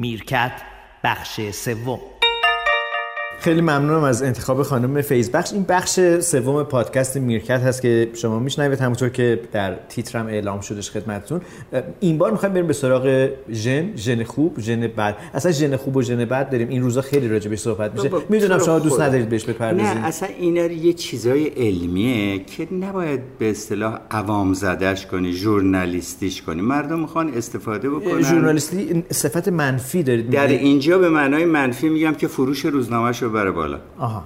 میرکت بخش سوم. خیلی ممنونم از انتخاب خانم فیز بخش. این بخش سوم پادکست میرکت هست که شما میشنوید همونطور که در تیترم اعلام شدش خدمتتون. این بار می‌خوایم بریم به سراغ ژن ژن خوب ژن بد. اصلا ژن خوب و ژن بد داریم. این روزا خیلی راجع بهش صحبت میشه. می‌دونم شما دوست ندارید بهش بپردازید. نه اصلا اینا یه چیزای علمیه که نباید به اصطلاح عوام زدش کنی ژورنالیستیش کنی. مردم می‌خوان استفاده بکنن. ژورنالیستی صفت منفی دارید در اینجا به معنای منفی میگم که فروش روزنامه‌شو بره بالا آها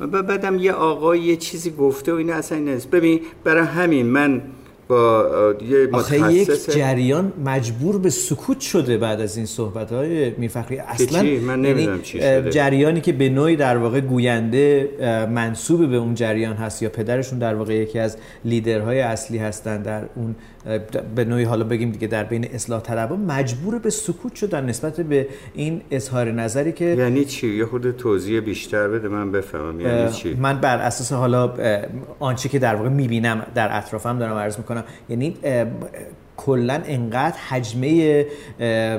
و بعدم یه آقای یه چیزی گفته و این اصلا نیست ببین برای همین من با یه آخه یک جریان مجبور به سکوت شده بعد از این صحبت های میفخری اصلا چی؟ من نمی‌دونم چی شده. جریانی که به نوعی در واقع گوینده منصوب به اون جریان هست یا پدرشون در واقع یکی از لیدرهای اصلی هستن در اون به نوعی حالا بگیم دیگه در بین اصلاح طلبها مجبور به سکوت شدن نسبت به این اظهار نظری که یعنی چی؟ یه خود توضیح بیشتر بده من بفهمم. یعنی چی؟ من بر اساس حالا آنچه که در واقع می‌بینم در اطرافم دارم عرض می‌کنم. یعنی کلا انقدر حجمه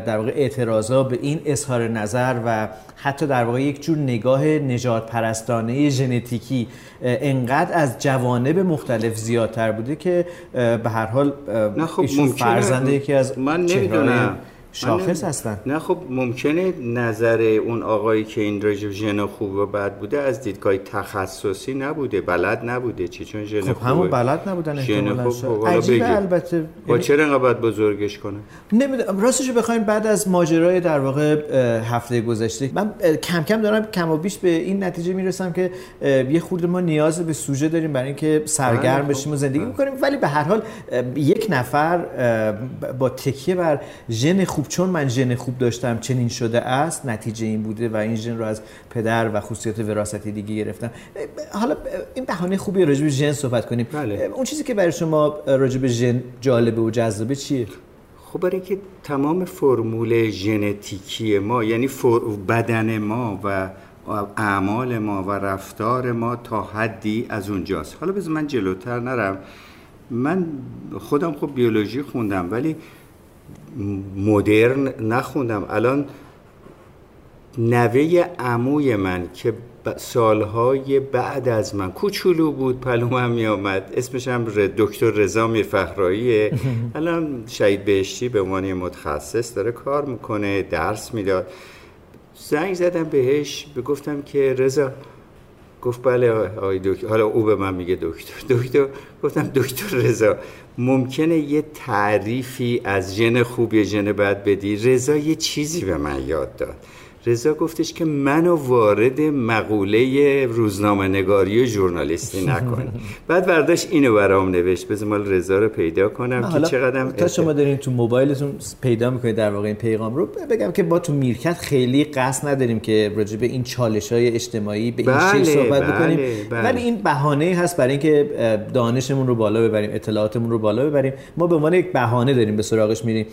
در واقع اعتراضا به این اظهار نظر و حتی در واقع یک جور نگاه نجات پرستانه ژنتیکی انقدر از جوانب مختلف زیادتر بوده که به هر حال خب فرزنده یکی از من نمی‌دونم. شاخص هستن. نه خب ممکنه نظر اون آقایی که این راجب ژن خوب و بد بوده از دیدگاه تخصصی نبوده بلد نبوده چی؟ چون ژن خب همون بلد نبودن ژن خوب عجیبه البته. با چرا انقدر بزرگش کنه؟ نمی‌دونم. راستش بخوایم بعد از ماجرای در واقع هفته گذشته. من کم کم دارم کم و بیش به این نتیجه می‌رسم که یه خورده ما نیاز به سوژه داریم برای اینکه سرگرم بشیم و زندگی بکنیم ولی به هر حال یک نفر با تکیه بر ژن خوب چون من ژن خوب داشتم چنین شده است نتیجه این بوده و این ژن رو از پدر و خصوصیات وراثتی دیگه گرفتم. حالا این بهانه خوبی راجع به ژن صحبت کنیم. بله. اون چیزی که برای شما راجع به ژن جالبه و جذابه چیه؟ خب برای که تمام فرمول ژنتیکی ما یعنی بدن ما و اعمال ما و رفتار ما تا حدی از اونجاست. حالا بذار من جلوتر نرم. من خودم خب بیولوژی خوندم ولی مدرن نخوندم. الان نوه عموی من که سالهای بعد از من کوچولو بود پلوم هم می آمد اسمش هم دکتر رضا میرفخراییه. الان شهید بهشتی به عنوان متخصص داره کار می‌کنه درس می‌داد. زنگ زدم بهش بگفتم که رضا گفت بله آقای دکتر. حالا او به من میگه دکتر. دکتر گفتم دکتر رضا ممکنه یه تعریفی از ژن خوب یا ژن بد بدی؟ رضا یه چیزی به من یاد داد. رضا گفتش که منو وارد مقوله روزنامه نگاری و ژورنالیستی نکن. بعد برداشت اینو برام نوشت. بذار مال رضا رو پیدا کنم که چقدر تا شما دارین تو موبایلتون پیدا می‌کنید در واقع این پیغام رو بگم که با تو میرکت خیلی قصد نداریم که راجع به این چالش های اجتماعی به این بله، صحبت بله، بکنیم. بله. ولی این بهانه هست برای اینکه دانشمون رو بالا ببریم اطلاعاتمون رو بالا ببریم. ما به عنوان یک بهانه داریم به سراغش میریم.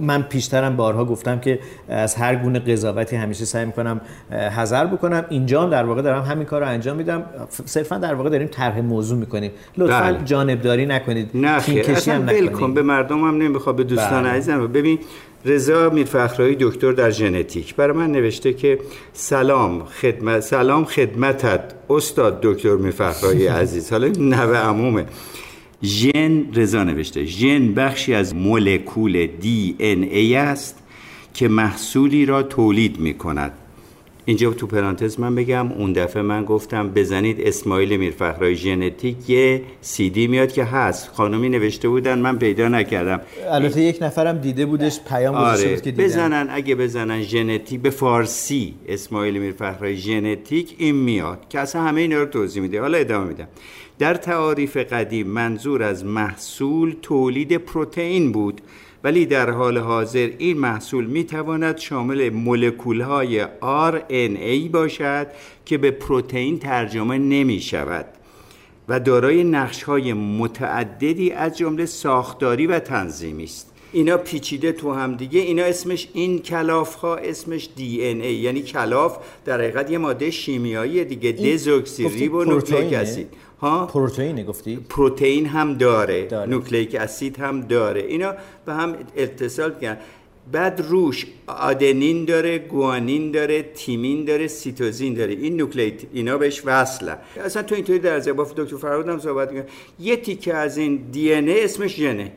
من پیشترم بارها گفتم که از هر گونه قضاوتی همیشه سعی می‌کنم حذر بکنم. اینجا هم در واقع دارم همین کار رو انجام میدم. صرفا در واقع داریم طرح موضوع می‌کنیم. لطفا بله. جانبداری نکنید. نه اصلا کن به مردم هم نمی‌خواد به دوستان بله. عزیزم. ببین رضا میرفخرایی دکتر در ژنتیک. برای من نوشته که سلام خدمت سلام خدمتت استاد دکتر میرفخرایی عزیز. حالا نوه عمومه. ژن رضا نوشته ژن بخشی از مولکول دی ان ای است. که محصولی را تولید می کند اینجا تو پرانتز من بگم اون دفعه من گفتم بزنید اسماعیل میرفخرای ژنتیک یه سی دی میاد که هست. خانمی نوشته بودن من پیدا نکردم. البته یک نفرم دیده بودش پیام آره. بود که دیدم. بزنن اگه بزنن ژنتیک به فارسی اسماعیل میرفخرای ژنتیک این میاد. که اصلا همه اینا رو توضیح میده. حالا ادامه میدم. در تعاریف قدیم منظور از محصول تولید پروتئین بود. ولی در حال حاضر این محصول می تواند شامل مولکول های RNA باشد که به پروتئین ترجمه نمی شود و دارای نقش های متعددی از جمله ساختاری و تنظیمی است. اینا پیچیده تو هم دیگه. اینا اسمش این کلاف ها اسمش DNA. یعنی کلاف در حقیقت یه ماده شیمیایی دیگه. دزوکسی ریبو نوکلیک؟ اسید. ها؟ پروتئین گفتی؟ پروتئین هم داره, داره. نوکلیک اسید هم داره. اینا به هم اتصال می‌کنن. بعد روش آدنین داره گوانین داره تیمین داره سیتوزین داره. این نوکلیت اینا بهش وصله. اصلا تو اینطوری در با دکتر فرهاد هم صحبت می‌کنه یه تیکه از این دی اسمش ژنه.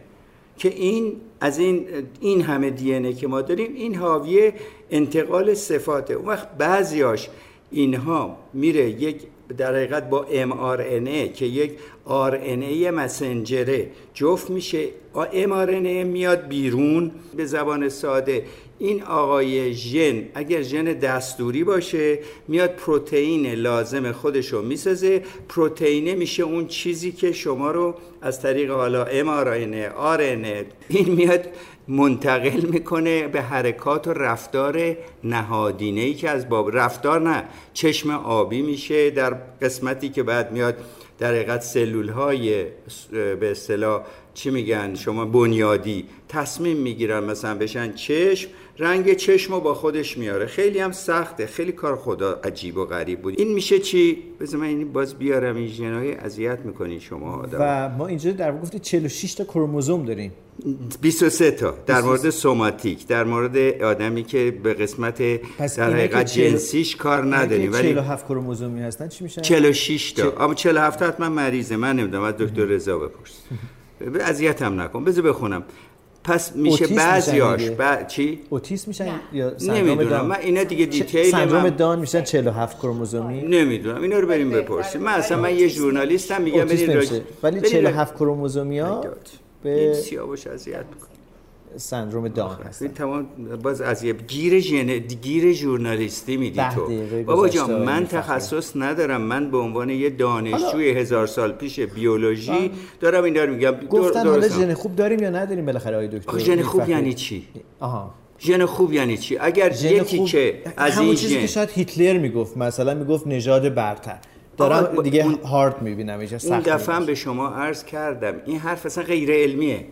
که این از این این همه دی که ما داریم این حاوی انتقال صفاته. اون وقت بعضیاش اینها میره یک در حقیقت با mRNA که یک RNA مسنجره جفت میشه. mRNA میاد بیرون به زبان ساده. این آقای ژن اگر ژن دستوری باشه میاد پروتئین لازم خودش رو می‌سازه. پروتئینه میشه اون چیزی که شما رو از طریق حالا mRNA RNA این میاد منتقل می‌کنه به حرکات و رفتار نهادینه ای که از باب رفتار نه چشم آبی میشه در قسمتی که بعد میاد در حقیقت سلول های به اصطلاح چی میگن؟ شما بنیادی تصمیم می‌گیرن مثلا بشن چشم رنگ چشم رو با خودش میاره. خیلی هم سخته خیلی کار خدا عجیب و غریب بود. این میشه چی؟ بذار من این باز بیارم این ژنای اذیت می‌کنی شما آدم. و ما اینجا در گفتی 46 تا کروموزوم داریم. 23 تا. در مورد سوماتیک در مورد آدمی که به قسمت در حقیقت جنسیش کار نداریم. ولی 47 کروموزومی هستن چی میشن؟ 46 تا. اما 47 حتما مریضه من نمی‌دونم از دکتر رضا بپرس. اذیتم نکن. بذار بخونم. پس میشه بعضیاش با... چی؟ اوتیسم میشن یا نمی‌دونم. من اینا دیگه دیتیل سندروم من... دان میشن 47 کروموزومی؟ نمی‌دونم. اینا رو بریم بپرسیم. من اصلا من یه ژورنالیستم میگم برید. ولی 47 کروموزومی ها به سیاوش اذیت می‌کنه. سندروم دان هست تمام باز از یه گیر ژن گیر ژورنالیستی میدی تو. بابا جان من تخصص ندارم. من به عنوان یه دانشجوی هزار سال پیش بیولوژی دارم این دارم میگم. گفتن حالا ژن خوب داریم یا نداریم بالاخره آقای دکتر؟ ژن خوب یعنی چی؟ آها. ژن خوب یعنی چی؟ اگر یکی که از این چیزی که شاید هیتلر می‌گفت مثلا می‌گفت نژاد برتر. دارم دیگه اون... هارد می‌بینم اینجا این دفعه به شما عرض کردم این حرف اصلا غیر علمیه.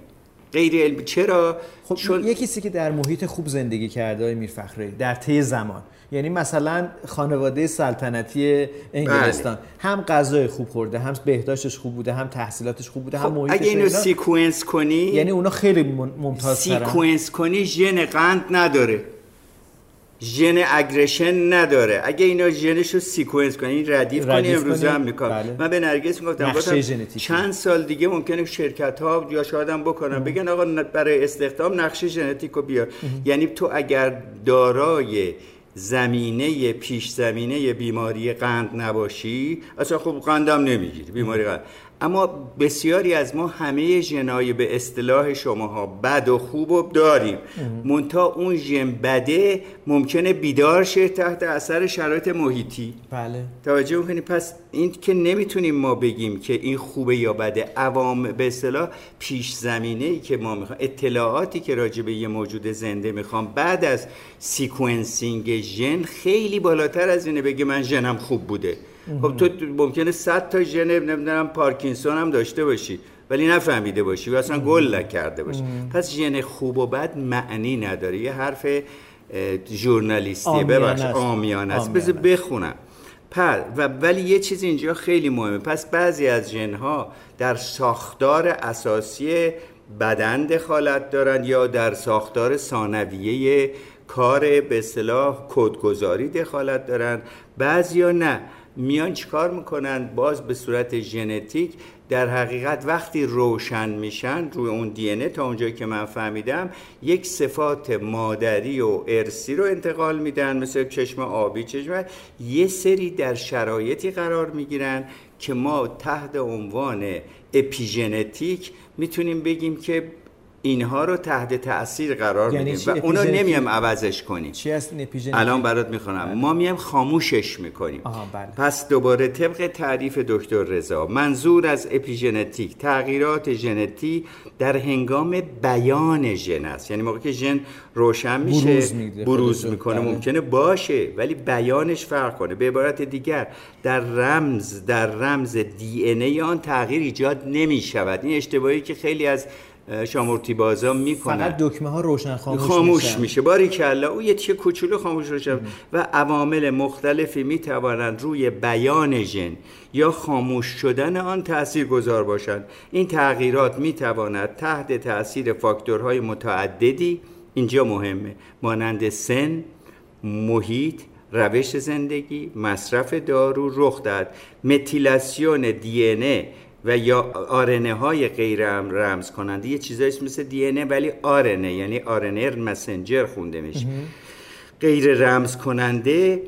غیر علمی. چرا؟ خب چون یه کسی که در محیط خوب زندگی کرده میر فخری در طی زمان. یعنی مثلا خانواده سلطنتی انگلستان. بله. هم غذای خوب خورده هم بهداشتش خوب بوده هم تحصیلاتش خوب بوده خب هم محیطش اگه اینو sequence کنی یعنی اونا خیلی ممتاز sequence کنی ژن قند نداره. ژن اگریشن نداره. اگه اینا ژنش رو سیکونس کنی ردیف, کنی امروز هم می‌کنم بله. من به نرگس می‌گفتم چند سال دیگه ممکنه شرکت ها یا شاید هم بکنن. بگن آقا برای استخدام نقشه ژنتیک رو بیار یعنی تو اگر دارای زمینه پیش زمینه بیماری قند نباشی اصلا خب قندم نمی‌گیری بیماری قند. اما بسیاری از ما همه ژنای به اصطلاح شماها بد و خوب و داریم. مونتا اون ژن بده ممکنه بیدار شه تحت اثر شرایط محیطی. بله. توجه می‌کنی؟ پس این که نمی‌تونیم ما بگیم که این خوبه یا بده عوام به اصطلاح پیش زمینه ای که ما می‌خوام اطلاعاتی که راجع به یه موجود زنده می‌خوام بعد از sequencing ژن خیلی بالاتر از اینه بگه من ژنم خوب بوده. خب تو ممکنه 100 تا ژن نمی‌دونم پارکینسون هم داشته باشی ولی نفهمیده باشی و اصلا گل نکرده باشی. پس ژن خوب و بد معنی نداره. یه حرف ژورنالیستی ببخش آمیانه است. بذار بخونم. پر و ولی یه چیز اینجا خیلی مهمه. پس بعضی از ژنها در ساختار اساسی بدن دخالت دارن یا در ساختار ثانویه کار به اصطلاح کدگذاری دخالت دارن. بعضیا نه. میان چیکار می‌کنن؟ باز به صورت ژنتیک در حقیقت وقتی روشن میشن روی اون دی تا اونجایی که من فهمیدم یک صفات مادری و ارسی رو انتقال میدن مثل چشم آبی چشم یه سری در شرایطی قرار می‌گیرن که ما تحت عنوان اپیژنتیک می‌تونیم بگیم که اینها رو تحت تاثیر قرار یعنی میدیم و اونا نمیم عوضش کنیم. چی هست الان برات می‌خونم. ما میم خاموشش می‌کنیم. بله. پس دوباره طبق تعریف دکتر رضا منظور از اپیژنتیک تغییرات ژنتی در هنگام بیان ژن است. یعنی موقعی که ژن روشن میشه بروز, بروز می‌کنه بله. ممکنه باشه ولی بیانش فرق کنه. به عبارت دیگر در رمز در رمز دی ای آن تغییر ایجاد نمی‌شود. این اشتباهی که خیلی از شامورتی بازا می‌کنن. فقط دکمه ها روشن خاموش, خاموش میشه, میشه باری کلا او یه تیه کوچولو خاموش روشن و عوامل مختلفی می‌توانند روی بیان ژن یا خاموش شدن آن تأثیر گذار باشند. این تغییرات می‌تواند تحت تاثیر فاکتورهای متعددی اینجا مهمه مانند سن محیط روش زندگی مصرف دارو رخ داد متیلاسیون دی و یا آرنه های غیر رمز کننده یه چیزایی مثل دی ولی آرنه یعنی آرنه مسنجر خونده میشه. غیر رمز کننده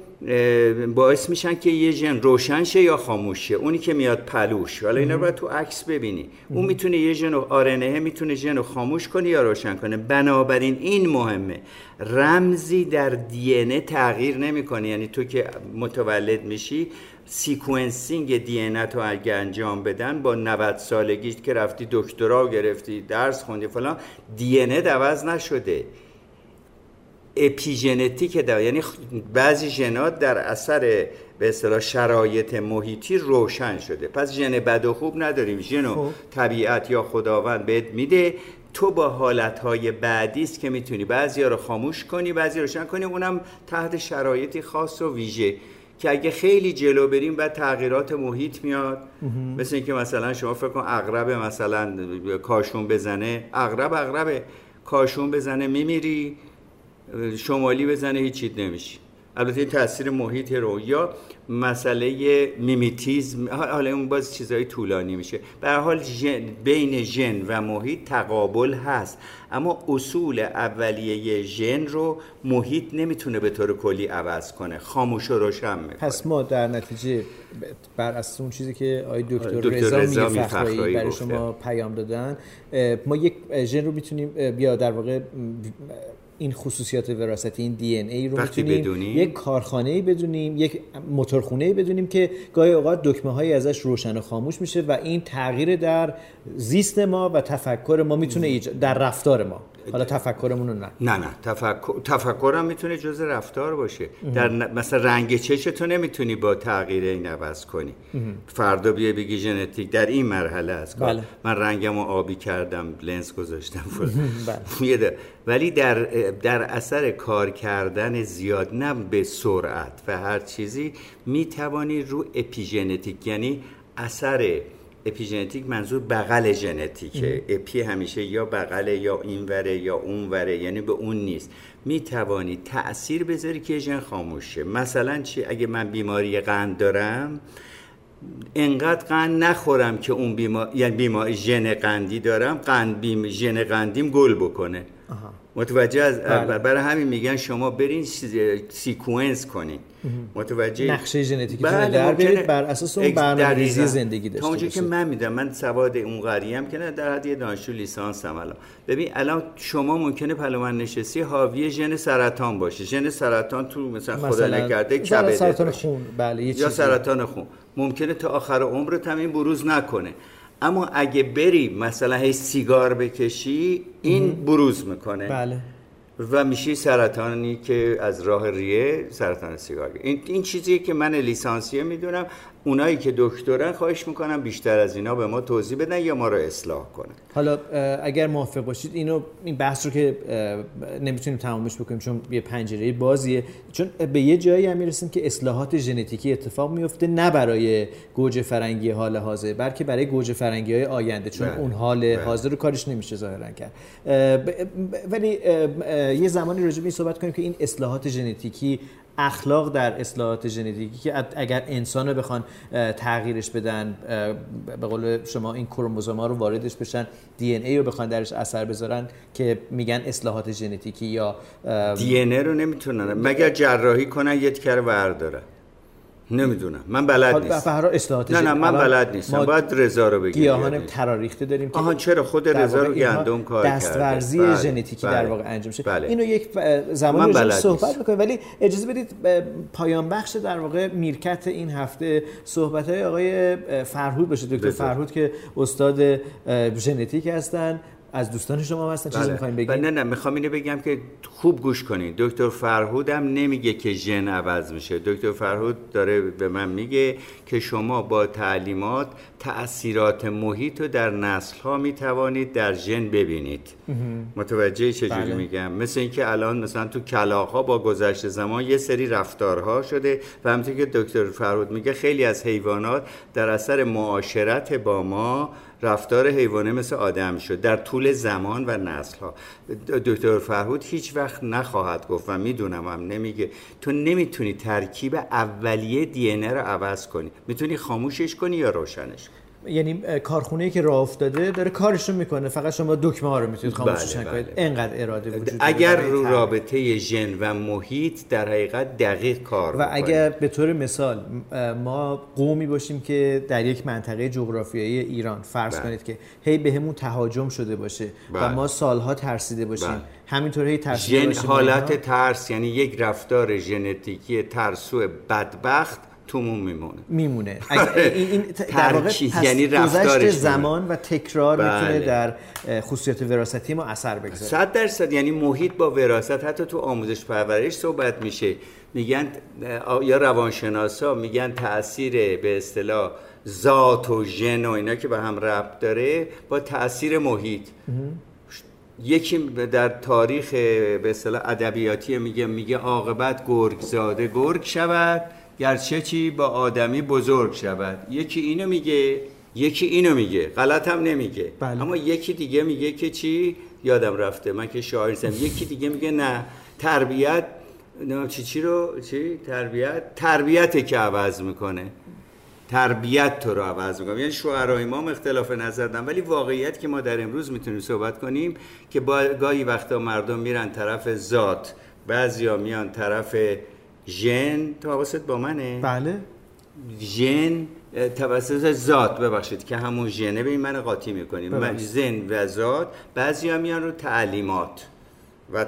باعث میشن که یه ژن روشن شه یا خاموش شه. اونی که میاد پلوش. حالا اینا رو تو عکس ببینی. اون می‌تونه یه ژن آرنه می‌تونه ژن خاموش کنه یا روشن کنه. بنابراین این مهمه. رمزی در دی تغییر نمی‌کنه. یعنی تو که متولد میشی sequencing DNA تو اگه انجام بدن با 90 سالگی که رفتی دکترا گرفتی درس خوندی فلان DNA عوض نشده. اپیژنتیک دا یعنی بعضی ژنات در اثر به اصطلاح شرایط محیطی روشن شده. پس ژن بد و خوب نداریم. ژن خب. طبیعت یا خداوند بهت میده. تو با حالتهای بعدی است که می‌تونی بعضی رو خاموش کنی بعضی روشن کنی اونم تحت شرایطی خاص و ویژه. که اگه خیلی جلو بریم بعد تغییرات محیط میاد. مثل اینکه مثلا شما فکر کن اغرب مثلا کاشون بزنه. اغرب اغرب کاشون بزنه میمیری. شمالی بزنه هیچ نمیشه البته تاثیر محیط رو. یا مسئله میمیتیزم حالا اون باز چیزهای طولانی میشه. به حال بین ژن و محیط تقابل هست. اما اصول اولیه ژن رو محیط نمی‌تونه به طور کلی عوض کنه. خاموش و روشن می‌کنه. پس ما در نتیجه بر اساس اون چیزی که آقای دکتر رضا, رضا میفخرایی برای شما پیام دادن. ما یک ژن رو می‌تونیم بیا در واقع این خصوصیات وراثتی این دی ان ای رو می‌تونیم یک کارخانه ای بدونیم یک موتورخونه ای بدونیم که گاهی اوقات دکمه هایی ازش روشن و خاموش میشه و این تغییر در زیست ما و تفکر ما می‌تونه در رفتار ما. حالا تفکرمون نه. نه نه. تفکر تفکرم می‌تونه جز رفتار باشه. در مثلا رنگ چش تو نمی‌تونی با تغییر این عوض کنی. فردا بیا بگی ژنتیک در این مرحله است. بله. من رنگمو آبی کردم لنز گذاشتم. بله. ولی در در اثر کار کردن زیاد نه به سرعت. و هر چیزی می‌توانی رو اپیژنتیک یعنی اثر اپیژنتیک منظور بغل ژنتیکه. اپی همیشه یا بغل یا اینوره یا اونوره یعنی به اون نیست. می توانی تاثیر بذاری که ژن خاموشه مثلا چی؟ اگه من بیماری قند دارم انقدر قند نخورم که اون بیمار یعنی بیماری ژن قندی دارم قند بیم ژن قندیم گل بکنه. متوجه از بله. برای همین میگن شما برین sequence کنین. متوجه نقشه ژنتیکی بله در برید بر اساس اون برنامه‌ریزی زندگی داشته باشید که من میدم من سواد اون قریم که نه در حد یه دانشجو لیسانس هم الان. ببین الان شما ممکنه پلومن نشستی حاوی ژن سرطان باشه. ژن سرطان تو مثلا, خدا نکرده کبد سرطان خون بله یا سرطان خون. ممکنه تا آخر عمرت هم این بروز نکنه. اما اگه بری مثلا هی سیگار بکشی این بروز می‌کنه. بله. و میشی سرطانی که از راه ریه سرطان سیگار. این, این چیزی که من لیسانسیه می‌دونم. اونایی که دکترن خواهش می‌کنم بیشتر از اینا به ما توضیح بدن یا ما رو اصلاح کنن حالا اگر موافق باشید اینو این بحث رو که نمی‌تونیم تمامش بکنیم چون یه پنجره بازیه چون به یه جایی هم می‌رسیم که اصلاحات ژنتیکی اتفاق میفته نه برای گوجه فرنگی حال حاضر بلکه برای گوجه فرنگی های آینده چون بله. اون حال بله. حاضر رو کارش نمیشه ظاهرا کرد ولی یه زمانی راجع به این صحبت کنیم که این اصلاحات ژنتیکی اخلاق در اصلاحات ژنتیکی که اگر انسان رو بخوان تغییرش بدن به قول شما این کروموزوم رو واردش بشن دی ای رو بخوان درش اثر بذارن که میگن اصلاحات ژنتیکی یا دی ای رو نمی‌تونن. مگر جراحی کنن یه تیکر ورداره نمی‌دونم. من بلد اصلاحات نه نه من بلد نیستم. باید رضا رو بگیم. گیاهان تراریخته داریم که آها چرا؟ خود رضا رو گندم کار کرده. دستورزی بله. ژنتیکی بله. در واقع انجام شده. بله. اینو یک زمانی صحبت می‌کنیم ولی اجازه بدید پایان بخش در واقع میرکت این هفته صحبت های آقای فرهود باشه دکتر فرهود که استاد ژنتیک هستن. از دوستان شما هستن چیزی بله. می‌خوایم بگیم نه نه می‌خوام اینو بگم که خوب گوش کنید دکتر فرهود هم نمیگه که ژن عوض میشه. دکتر فرهود داره به من میگه که شما با تعلیمات تاثیرات محیط رو در نسل ها می‌توانید در ژن ببینید. متوجه چجوری بله. میگم؟ مثل اینکه الان مثلا تو کلاغ ها با گذشت زمان یه سری رفتارها شده و همونطور که دکتر فرهود میگه خیلی از حیوانات در اثر معاشرت با ما رفتار حیوانه مثل آدم شد در طول زمان و نسل ها دکتر فرهود هیچ وقت نخواهد گفت و می‌دونم هم نمیگه. تو نمی‌تونی ترکیب اولیه دی رو عوض کنی. می‌تونی خاموشش کنی یا روشنش کنی؟ یعنی کارخونه که راه افتاده داره کارش رو می‌کنه فقط شما دکمه ها رو می‌تونید خاموشش بله کنید بله. انقدر اراده وجود اگر رو رابطه ژن و محیط در حقیقت دقیق کار و اگر به طور مثال ما قومی باشیم که در یک منطقه جغرافیایی ایران فرض بله. کنید که هی بهمون تهاجم شده باشه بله. و ما سالها ترسیده باشیم بله. همینطور هی ترسیده باشیم حالت ترس یعنی یک رفتار ژنتیکی ترسو بدبخت تومون میمونه. میمونه. این, در واقع یعنی رفتارش زمان و تکرار بله. می‌تونه در خصوصیت وراثتی ما اثر بگذاره. صد درصد یعنی محیط با وراثت حتی تو آموزش پرورش صحبت میشه. میگن یا روانشناسا میگن تاثیر به اصطلاح ذات و ژن و اینا که به هم ربط داره با تاثیر محیط. یکی در تاریخ به اصطلاح ادبیاتی میگه میگه عاقبت گرگ زاده گرگ شود. گرچه چی با آدمی بزرگ شود. یکی اینو میگه یکی اینو میگه. غلط هم نمیگه. بله. اما یکی دیگه میگه که چی؟ یادم رفته. من که شاعرم یکی دیگه میگه نه. تربیت نه چی چی رو؟ چی؟ تربیت. تربیت که عوض می‌کنه. تربیت تو رو عوض می‌کنه. یعنی شعرهای ما اختلاف نظر دارن. ولی واقعیت که ما در امروز می‌تونیم صحبت کنیم که با گاهی وقتا مردم میرن طرف ذات بعضیا میان طرف ژن تو حواست با منه. بله. ژن توسط ذات ببخشید که همون ژنه به این من قاطی می‌کنیم. زن و ذات بعضی هم میان رو تعلیمات. و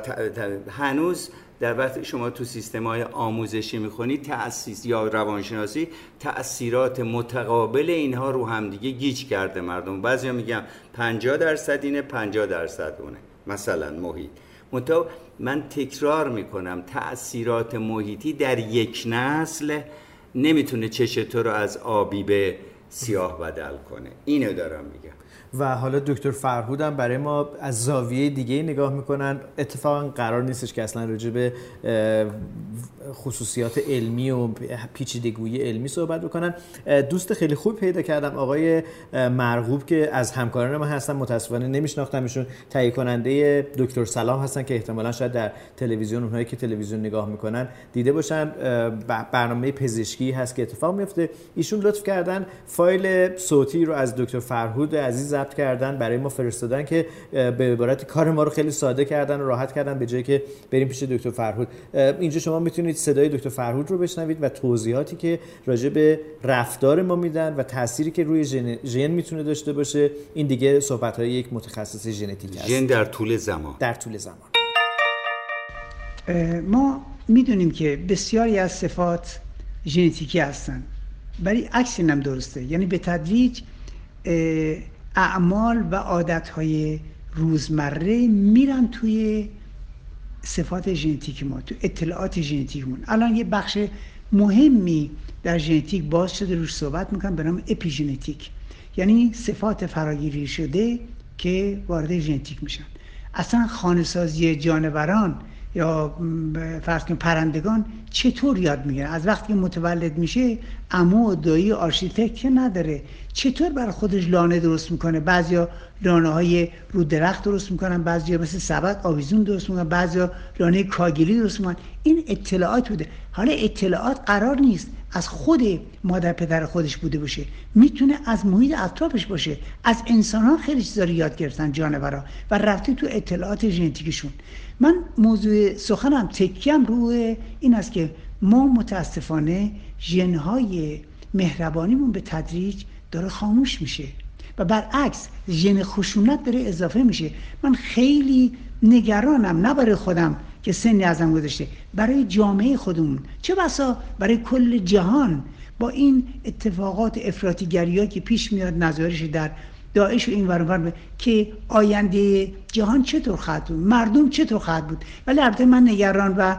هنوز در وقت شما تو سیستم های آموزشی می‌خونید تأسیس یا روانشناسی تأثیرات متقابل اینها رو همدیگه گیج کرده مردم. بعضی هم میگن 50 درصد اینه 50 درصد اونه. مثلا محیط. منتها من تکرار می‌کنم تأثیرات محیطی در یک نسل نمی‌تونه چش تو رو از آبی به سیاه بدل کنه. اینو دارم میگم. و حالا دکتر فرهودم برای ما از زاویه دیگه نگاه می‌کنن. اتفاقا قرار نیستش که اصلا راجع به خصوصیات علمی و پیچیدگویی علمی صحبت بکنن. دوست خیلی خوب پیدا کردم. آقای مرغوب که از همکاران ما هستن. متاسفانه نمیشناختمشون. تهیه کننده دکتر سلام هستن که احتمالا شاید در تلویزیون اونهایی که تلویزیون نگاه می‌کنن دیده باشن. برنامه پزشکی هست که اتفاق میفته ایشون لطف کردن فایل صوتی رو از دکتر فرهود عزیز ضبط کردن برای ما فرستادن که به عبارت کار ما رو خیلی ساده کردن و راحت کردن به جایی که بریم پیش دکتر فرهود. اینجا شما می‌تونید صدای دکتر فرهود رو بشنوید و توضیحاتی که راجع به رفتار ما میدن و تأثیری که روی ژن می‌تونه داشته باشه. این دیگه صحبت های یک متخصص ژنتیک است. ژن در طول زمان. در طول زمان. ما می‌دونیم که بسیاری از صفات ژنتیکی هستن. ولی عکس اینم درسته. یعنی به تدریج اعمال و عادتهای روزمره میرن توی صفات ژنتیک ما تو اطلاعات ژنتیکمون. الان یه بخش مهمی در ژنتیک باز شده روش صحبت می‌کنم به نام اپیژنتیک. یعنی صفات فراگیری شده که وارد ژنتیک میشن. اصلا خانهسازی جانوران یا فرض کن پرندگان چطور یاد می‌گیرن؟ از وقتی متولد میشه عمو و دایی architect که نداره. چطور برای خودش لانه درست می‌کنه؟ بعضیا لانه های رو درخت درست می‌کنن بعضیا مثل سبد آویزون درست می‌کنن بعضیا لانه کاگلی درست می‌کنن. این اطلاعات بوده. حالا اطلاعات قرار نیست از خود مادر پدر خودش بوده باشه. می‌تونه از محیط اطرافش باشه. از انسان ها خیلی چیزا رو یاد گرفتن جانورا و رفته تو اطلاعات ژنتیکشون. من موضوع سخنم تکیم روی این است که ما متاسفانه ژنهای مهربانیمون به تدریج داره خاموش میشه و برعکس ژن خشونت داره اضافه میشه. من خیلی نگرانم نه برای خودم که سنی ازم گذاشته برای جامعه خودمون. چه بسا؟ برای کل جهان. با این اتفاقات افراطیگری که پیش میاد نظرش در داعش این ورور که آینده جهان چطور خواهد بود؟ مردم چطور خواهد بود؟ ولی البته من نگران و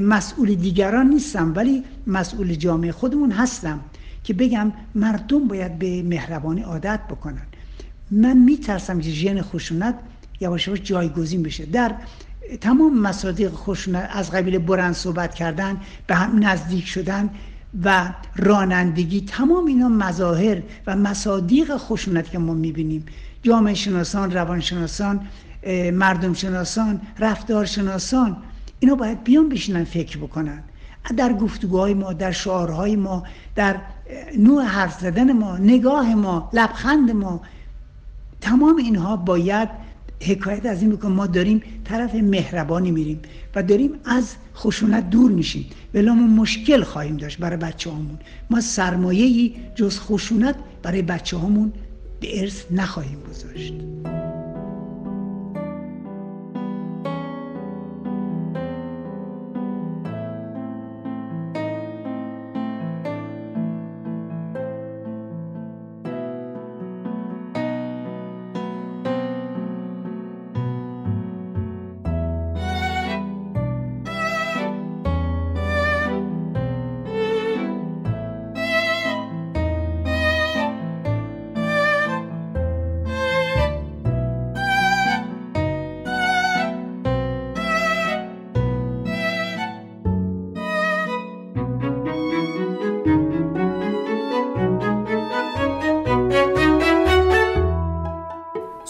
مسئول دیگران نیستم ولی مسئول جامعه خودمون هستم که بگم مردم باید به مهربانی عادت بکنن. من میترسم که ژن خشونت یواش یواش جایگزین بشه. در تمام مصادیق خشونت از قبیل برند صحبت کردن به هم نزدیک شدن و رانندگی تمام اینا مظاهر و مصادیق خشونت که ما می‌بینیم. جامعه شناسان روانشناسان مردم شناسان رفتار شناسان اینا باید بیان بشینن فکر بکنن. در گفتگوهای ما در شعارهای ما در نوع حرف زدن ما نگاه ما لبخند ما تمام اینها باید حکایت از این بکن ما داریم طرف مهربانی میریم و داریم از خشونت دور میشیم. ولی ما مشکل خواهیم داشت برای بچه همون ما سرمایه جز خشونت برای بچه همون به ارث نخواهیم گذاشت.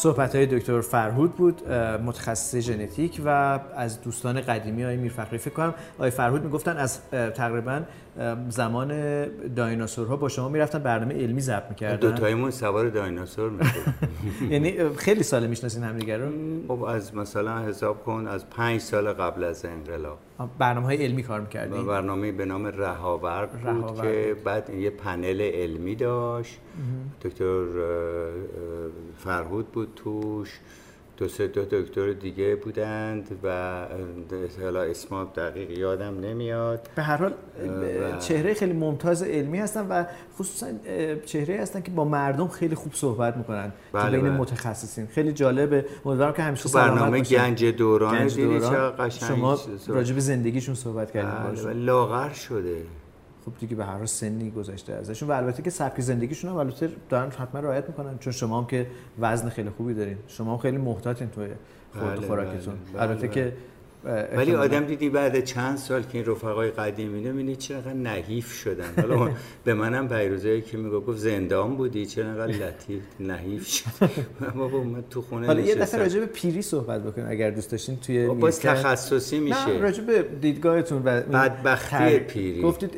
صحبت های دکتر فرهود بود متخصص ژنتیک و از دوستان قدیمی های میرفخری فکر کنم آقای فرهود می‌گفتن از تقریبا زمان دایناسورها با شما می‌رفتن برنامه علمی ضبط می‌کردن. دو تایمون سوار دایناسور یعنی خیلی سال می‌شناسین همدیگه رو؟ خب از مثلا حساب کن از پنج سال قبل از انقلاب. برنامه های علمی کار می‌کردیم برنامه به نام رهاورد بود که بعد یه پنل علمی داشت. دکتر فرهود بود. توش. دو سه دو دکتر دیگه بودند و حالا اسما دقیق یادم نمیاد. به هر حال چهره خیلی ممتاز علمی هستن و خصوصا چهره هستن که با مردم خیلی خوب صحبت می‌کنن. بله بین بله. متخصصین. خیلی جالبه. امیدوارم که همیشه برنامه گنج دوران, گنج دوران. شما راجع به زندگیشون صحبت کردین بله لاغر شده. خب دیگه به هر سنی گذشته ازشون. و البته که سبک زندگیشون هم البته دارن حتما رعایت می‌کنن چون شما هم که وزن خیلی خوبی دارین. شما هم خیلی محتاطین توی خورد بله خوراکتون. بله البته بله. که ولی آدم دیدی بعد چند سال که این رفقای قدیمی نمی‌دونی چرا نحیف شدن. حالا به منم پیروزه که میگه گفت زندان بودی چرا لطیف نحیف شد. بابا من تو خونه حالا یه دفعه راجع به پیری صحبت بکنیم اگر دوست داشتین توی باز تخصصی میشه. نه راجع به دیدگاهتون و بدبختی پیری. گفتید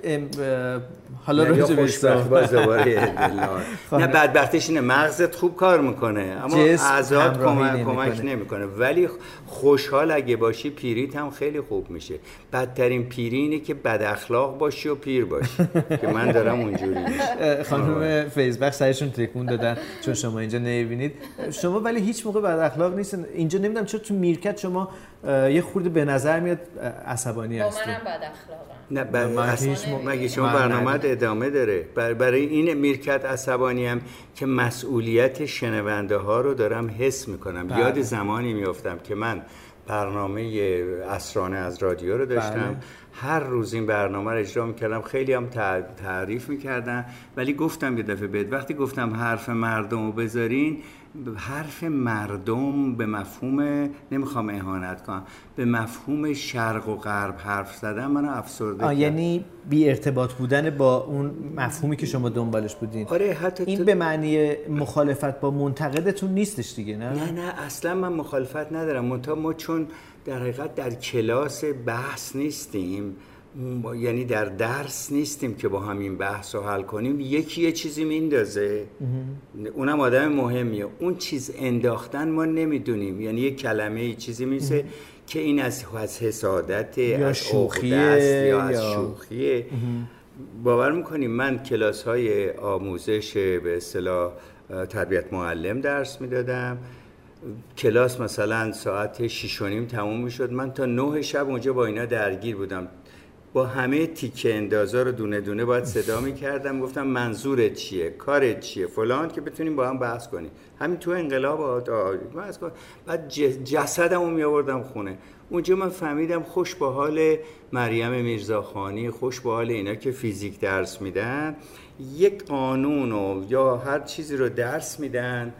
حالا راجع به باز دوباره نه بدبختیش اینه مغزت خوب کار می‌کنه اما اعضات کمک نمی‌کنه. ولی خوشحال اگه باشی پیریت هم خیلی خوب میشه. بدترین پیری اینه که بد اخلاق باشی و پیر باشی. که من دارم اونجوری خانم فیزبخ سرشون تکون دادن چون شما اینجا نمی‌بینید. شما ولی هیچ موقع بد اخلاق نیستن اینجا نمی‌دونم چرا تو میرکت شما یه خورده به نظر میاد عصبانی هستید منم بد اخلاقم. نه بر... مگه شما برنامه ادامه داره؟ بر... برای این میرکت عصبانی هم که مسئولیت شنونده ها رو دارم حس می‌کنم. بله. یاد زمانی میافتم که من برنامه اسرانه از رادیو رو داشتم. بله. هر روز این برنامه رو اجرا می‌کردم. خیلی هم تعریف می‌کردم ولی گفتم یه دفعه بهت وقتی گفتم حرف مردم رو بذارین حرف مردم به مفهوم نمی‌خوام اهانت کنم به مفهوم شرق و غرب حرف زدن منو افسرده یعنی بی ارتباط بودن با اون مفهومی که شما دنبالش بودین. آره حتی این به معنی مخالفت با منتقدتون نیستش دیگه نه؟ نه نه اصلا من مخالفت ندارم. منتها ما چون در حقیقت در کلاس بحث نیستیم یعنی در درس نیستیم که با همین بحث رو حل کنیم. یکی یه چیزی میندازه. اونم آدم مهمیه. اون چیز انداختن ما نمی‌دونیم. یعنی یه کلمه یه چیزی میسه که این از, از حسادت یا شوخیه یا از شوخیه. باور می‌کنیم من کلاس های آموزش به اصطلاح تربیت معلم درس می‌دادم. کلاس مثلا ساعت شیش و نیم تموم می‌شد. من تا نه شب اونجا با اینا درگیر بودم. با همه تیکه اندازا رو دونه دونه باید صدا می‌کردم. گفتم منظورت چیه؟ کارت چیه؟ فلان که بتونیم با هم بحث کنیم. همین تو انقلاب بعد جسدمو می آوردم خونه. اونجا من فهمیدم خوش با حال مریم میرزاخانی خوش با حال اینا که فیزیک درس میدن یک قانون یا هر چیزی رو درس میدن.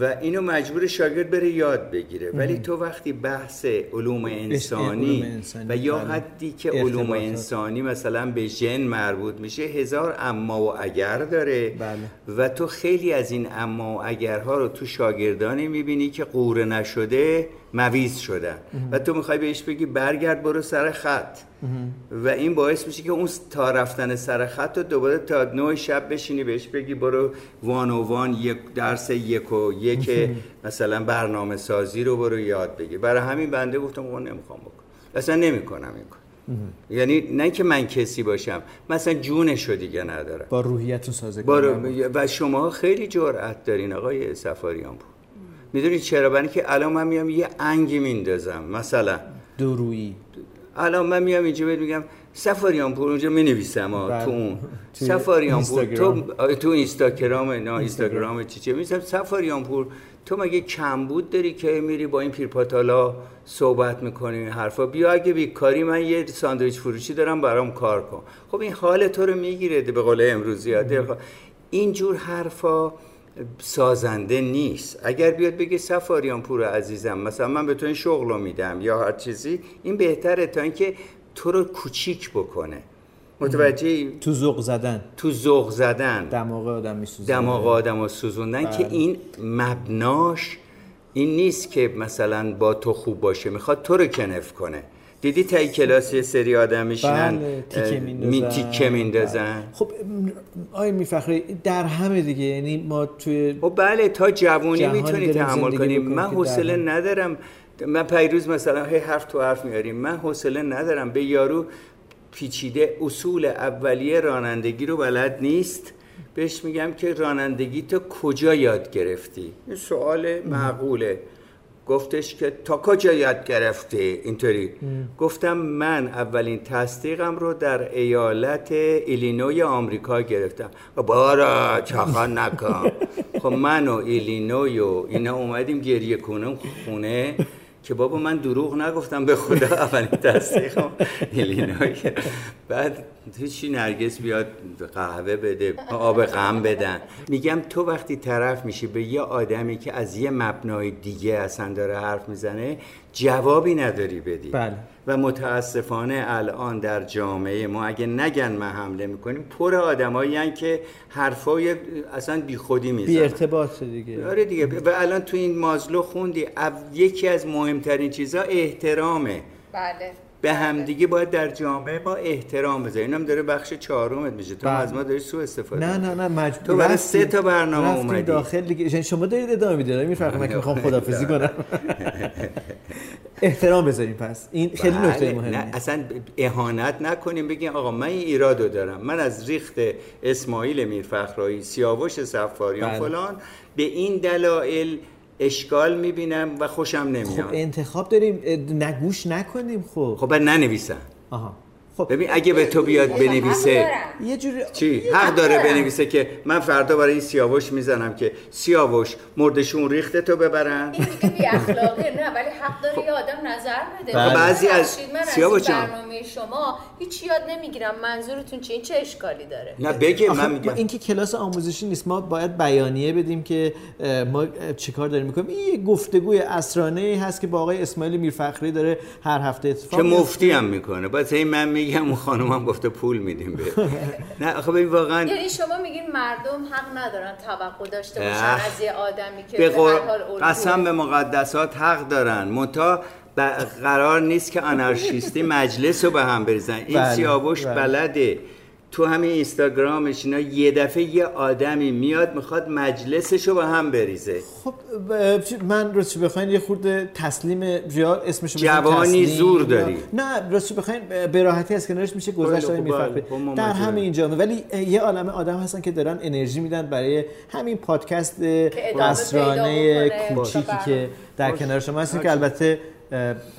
و اینو مجبور شاگرد بره یاد بگیره ولی تو وقتی بحث علوم انسانی, علوم انسانی، و یا بله. حدی که علوم. انسانی مثلا به ژن مربوط میشه هزار اما و اگر داره بله. و تو خیلی از این اما و اگرها رو تو شاگردانی می‌بینی که قوره نشده مویز شدن و تو می‌خوای بهش بگی برگرد برو سر خط. و این باعث میشه که اون تا رفتن سر خط رو دوباره تا نه شب بشینی بهش بگی برو وان و وان یک درس یک و یک مثلا برنامه سازی رو برو یاد بگیر برای همین بنده گفتم اون نمی‌خوام بکن اصلا نمی‌کنم این کار. یعنی نه که من کسی باشم مثلا جونشو دیگه ندارم. با روحیتون سازگار. و شما خیلی جرأت دارین آقای سفاریان بود. می‌دونید چرا؟ برای که الان من میام یه انگی میندازم. مثلا دورویی الان من میام اینجا بهت میگم سفاریان پور اونجا می نویسم ها بله. تو اون. سفاریان پور تو تو اینستاگرام نه اینستاگرام. چی چه میسم سفاریان پور تو مگه کمبود داری که میری با این پیرپاتالا صحبت می‌کنی این حرفا؟ بیا اگه بیکاری من یه ساندویچ فروشی دارم برام کار کن. خب این حال تو رو می‌گیره به قول امروزی ها دلخواه. اینجور حرفا سازنده نیست. اگر بیاد بگه سفاریان پور عزیزم مثلا من به تو این شغل رو میدم یا هر چیزی این بهتره تا اینکه تو رو کوچیک بکنه. متوجه تو ذوق زدن. تو ذوق زدن. دماغ آدم میسوزه دماغ آدم رو سوزوندن که این مبناش این نیست که مثلا با تو خوب باشه می‌خواد تو رو کنف کنه. دیدی تایی کلاس یه سری آدم میشینن بله تیکه میندازن. می تیکه میندازن. خب آی میفخری در همه دیگه یعنی ما توی خب بله تا جوونی جهانی می‌تونی تحمل کنی. من حوصله ندارم. من پیروز مثلا هی حرف تو حرف میاریم من حوصله ندارم. به یارو پیچیده اصول اولیه رانندگی رو بلد نیست. بهش میگم که رانندگی تو کجا یاد گرفتی؟ این سوال معقوله. گفتش که تا کجا یاد گرفتی اینطوری؟ گفتم من اولین تصدیقم رو در ایالت ایلینوی آمریکا گرفتم. بارا چاخان نکن. خب من و ایلینوی و اینا اومدیم گریه کنم خونه. که بابا من دروغ نگفتم به خدا اولین تصدیقم ایلینوی. بعد هیچی نرگس بیاد قهوه بده آب غم بدن. میگم تو وقتی طرف میشی به یه آدمی که از یه مبنای دیگه اصلا داره حرف می‌زنه جوابی نداری بدی. بله. و متاسفانه الان در جامعه ما اگه نگن ما حمله می‌کنیم پر آدمایی که حرفای اصلا بیخودی بی می‌زنن ارتباط دیگه. آره دیگه. و الان تو این مازلو خوندی یکی از مهمترین چیزها احترامه. بله. به همدیگه باید در جامعه ما احترام بذاریم. اینم داره بخش چهارمت میشه. تو بله. از ما داری سوء استفاده نه. نه نه مجبور تو برای سه تا برنامه اومدی. داخل دیگه. یعنی شما دارید ادامه می‌دید من که می‌خوام خدافظی کنم. احترام بذاریم پس. این خیلی بله، نکته نه مهمه اصلا اهانت نکنیم. بگیم آقا من این ایرادو دارم. من از ریخت اسماعیل میرفخرایی سیاوش سفاریان بله. فلان به این دلایل اشکال می‌بینم و خوشم خب نمیاد. انتخاب داریم نگوش نکنیم خب. خب ننویسم. آها. خب ببین اگه به تو بیاد بنویسه یه جوری چی؟ حق داره بنویسه که من فردا برای این سیاوش می‌زنم که سیاوش مردشون ریخته تو ببرن؟ این دیگه بی اخلاقه نه ولی حق داره یه آدم نظر بده. بله. خب بعضی از- من سیاوش. برنامه شما هیچ یاد نمی‌گیرم. منظورتون چیه؟ این چه اشکالی داره؟ نه بگه من میگم. این که کلاس آموزشی نیست ما باید بیانیه بدیم که ما چیکار داریم می‌کنیم. این یه گفتگوی اسرانه ای هست که با آقای اسماعیل میرفخری داره هر هفته اتفاق که. مفتی هم می‌کنه. بعد هی من میگم اون خانومم گفته پول میدیم به نه آخه ببین واقعا یعنی شما میگین مردم حق ندارن توقع داشته باشن. از یه آدمی که به قر... هر حال الگوه. قسم به مقدسات حق دارن منتها ب... قرار نیست که آنارشیستی مجلس رو به هم بریزن این بله، سیاوش بله. بلده تو همین اینستاگرامش اینا یه دفعه یه آدمی میاد می‌خواد مجلسش رو به هم بریزه خب من راستش بخواین یه خورده تسلیم یا اسمشو بزنیم جوانی تسلیم زور داری. نه راستش بخواین به راحتی از کنارش میشه گذشت های خوب، بله. میفرقه خب در. همه این جامعه ولی یه عالمه آدم هستن که دارن انرژی میدن برای همین پادکست بکنه. کوچیکی که در کنار شما هستیم که البته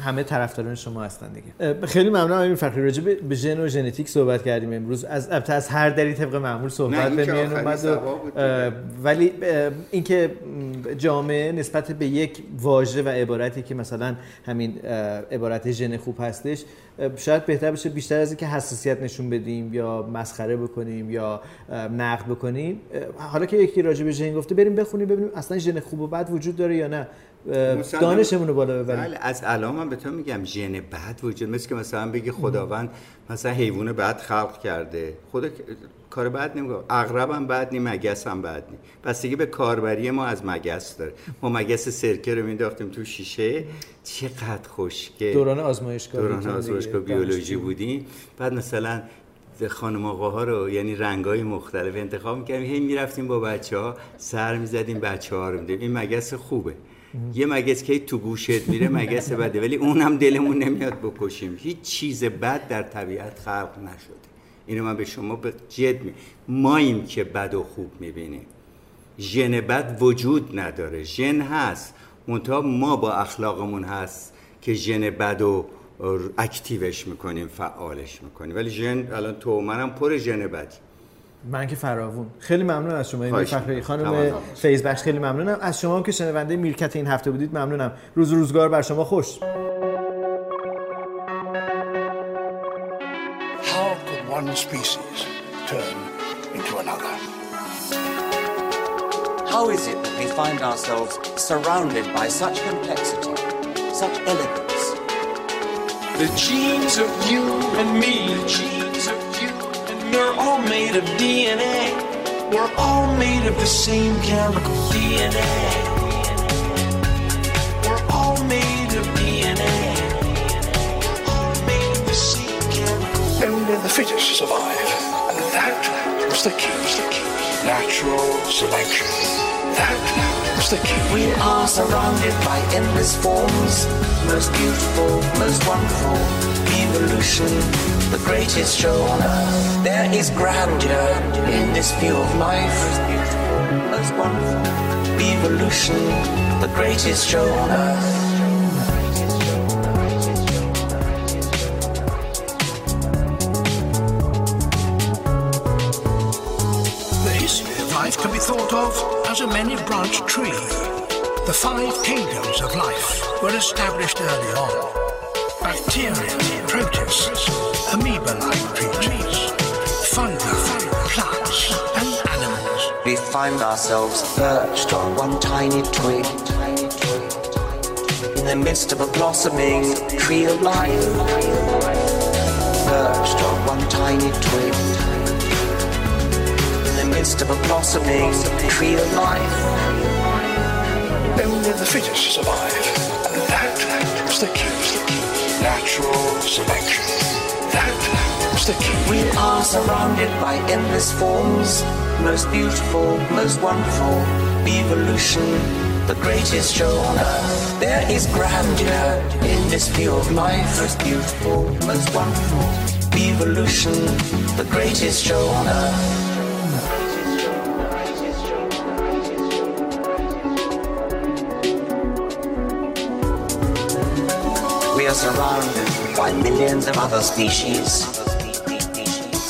همه طرفداران شما هستن دیگه. خیلی ممنونم این فخری. راجع به ژن و ژنتیک صحبت کردیم امروز. از البته از هر دری طبق معمول صحبت به میان اومد ولی اینکه جامعه نسبت به یک واژه و عبارتی که مثلا همین عبارت ژن خوب هستش شاید بهتر بشه بیشتر از اینکه حساسیت نشون بدیم یا مسخره بکنیم یا نقد بکنیم. حالا که یکی راجع به ژن گفته بریم بخونیم ببینیم اصلا ژن خوب و بد وجود داره یا نه. دانشمون رو بالا ببریم. بله از الان من به تو میگم ژن بد وجود مثل که مثلا بگی خداوند مثلا حیوان بد خلق کرده. خدا کار بد نمیگه اغرب هم بد نی مگس هم بد نی بستگی به کاربری ما از مگس داره. ما مگس سرکه رو مینداختیم تو شیشه. چقدر خوشگه دوران آزمایشگاه دوران آزمایشگاه بیولوژی بودیم. بعد مثلا خانم آقاها رو یعنی رنگای مختلف انتخاب می‌کردیم. هی می‌رفتیم با بچه ها سر می‌زدیم بچه ها رو میدیم این مگس خوبه. یه مگس که تو گوشت میره مگس بده ولی اونم دلمون نمیاد بکشیم. هیچ چیز بد در طبیعت خلق نشده. اینو من به شما به جد می ماییم که بد و خوب می‌بینیم. ژن بد وجود نداره. ژن هست. منتها ما با اخلاقمون هست که ژن بد و اکتیوش می‌کنیم فعالش می‌کنیم. ولی ژن الان تو منم پر ژن بدی من که فراوون خیلی ممنون از شما این فخری خانم فیض بخش خیلی ممنونم از شما هم که شنونده میرکت این هفته بودید ممنونم روز روزگار بر شما خوش one species turn into another. How is it that we find ourselves surrounded by such complexity, such elegance? The genes of you and me, the genes are all made of DNA. We're all made of the same chemical DNA. We're all made of DNA. All made of the same chemical. Only the fittest survive. And that was the key. was the key. Natural selection. That was the key. We are surrounded by endless forms. Most beautiful, most wonderful. Evolution, the greatest show on earth. There is grandeur in this view of life. Most wonderful. Evolution, the greatest show on earth. The history of life can be thought of as a many-branched tree. The five kingdoms of life were established early on. Bacteria, protists, amoeba-like creatures, fungi, plants, and animals. We find ourselves perched on one tiny twig in the midst of a blossoming tree of life. Perched on one tiny twig in the midst of a blossoming tree of life. Only the fittest survive. And that was the key. Natural selection. That was the key. We are surrounded by endless forms. Most beautiful, most wonderful. Evolution, the greatest show on earth. There is grandeur in this view of life. Most beautiful, most wonderful. Evolution, the greatest show on earth. By millions of other species.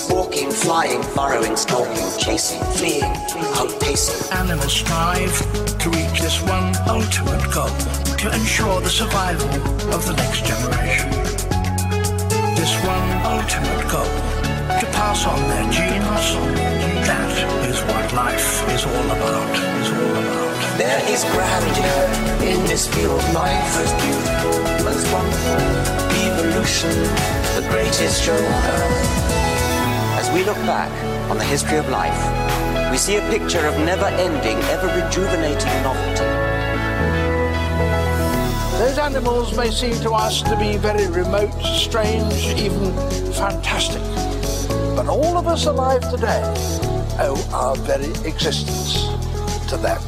Walking, flying, burrowing, stalking, chasing, fleeing, outpacing. Animals strive to reach this one ultimate goal to ensure the survival of the next generation. This one ultimate goal to pass on their genes. That is what life is all about. Is all about. There is grandeur in this of life. Beautiful, wonderful. Evolution, the greatest show on earth. As we look back on the history of life, we see a picture of never ending, ever rejuvenating novelty. Those animals may seem to us to be very remote, strange, even fantastic. But all of us alive today owe our very existence to them.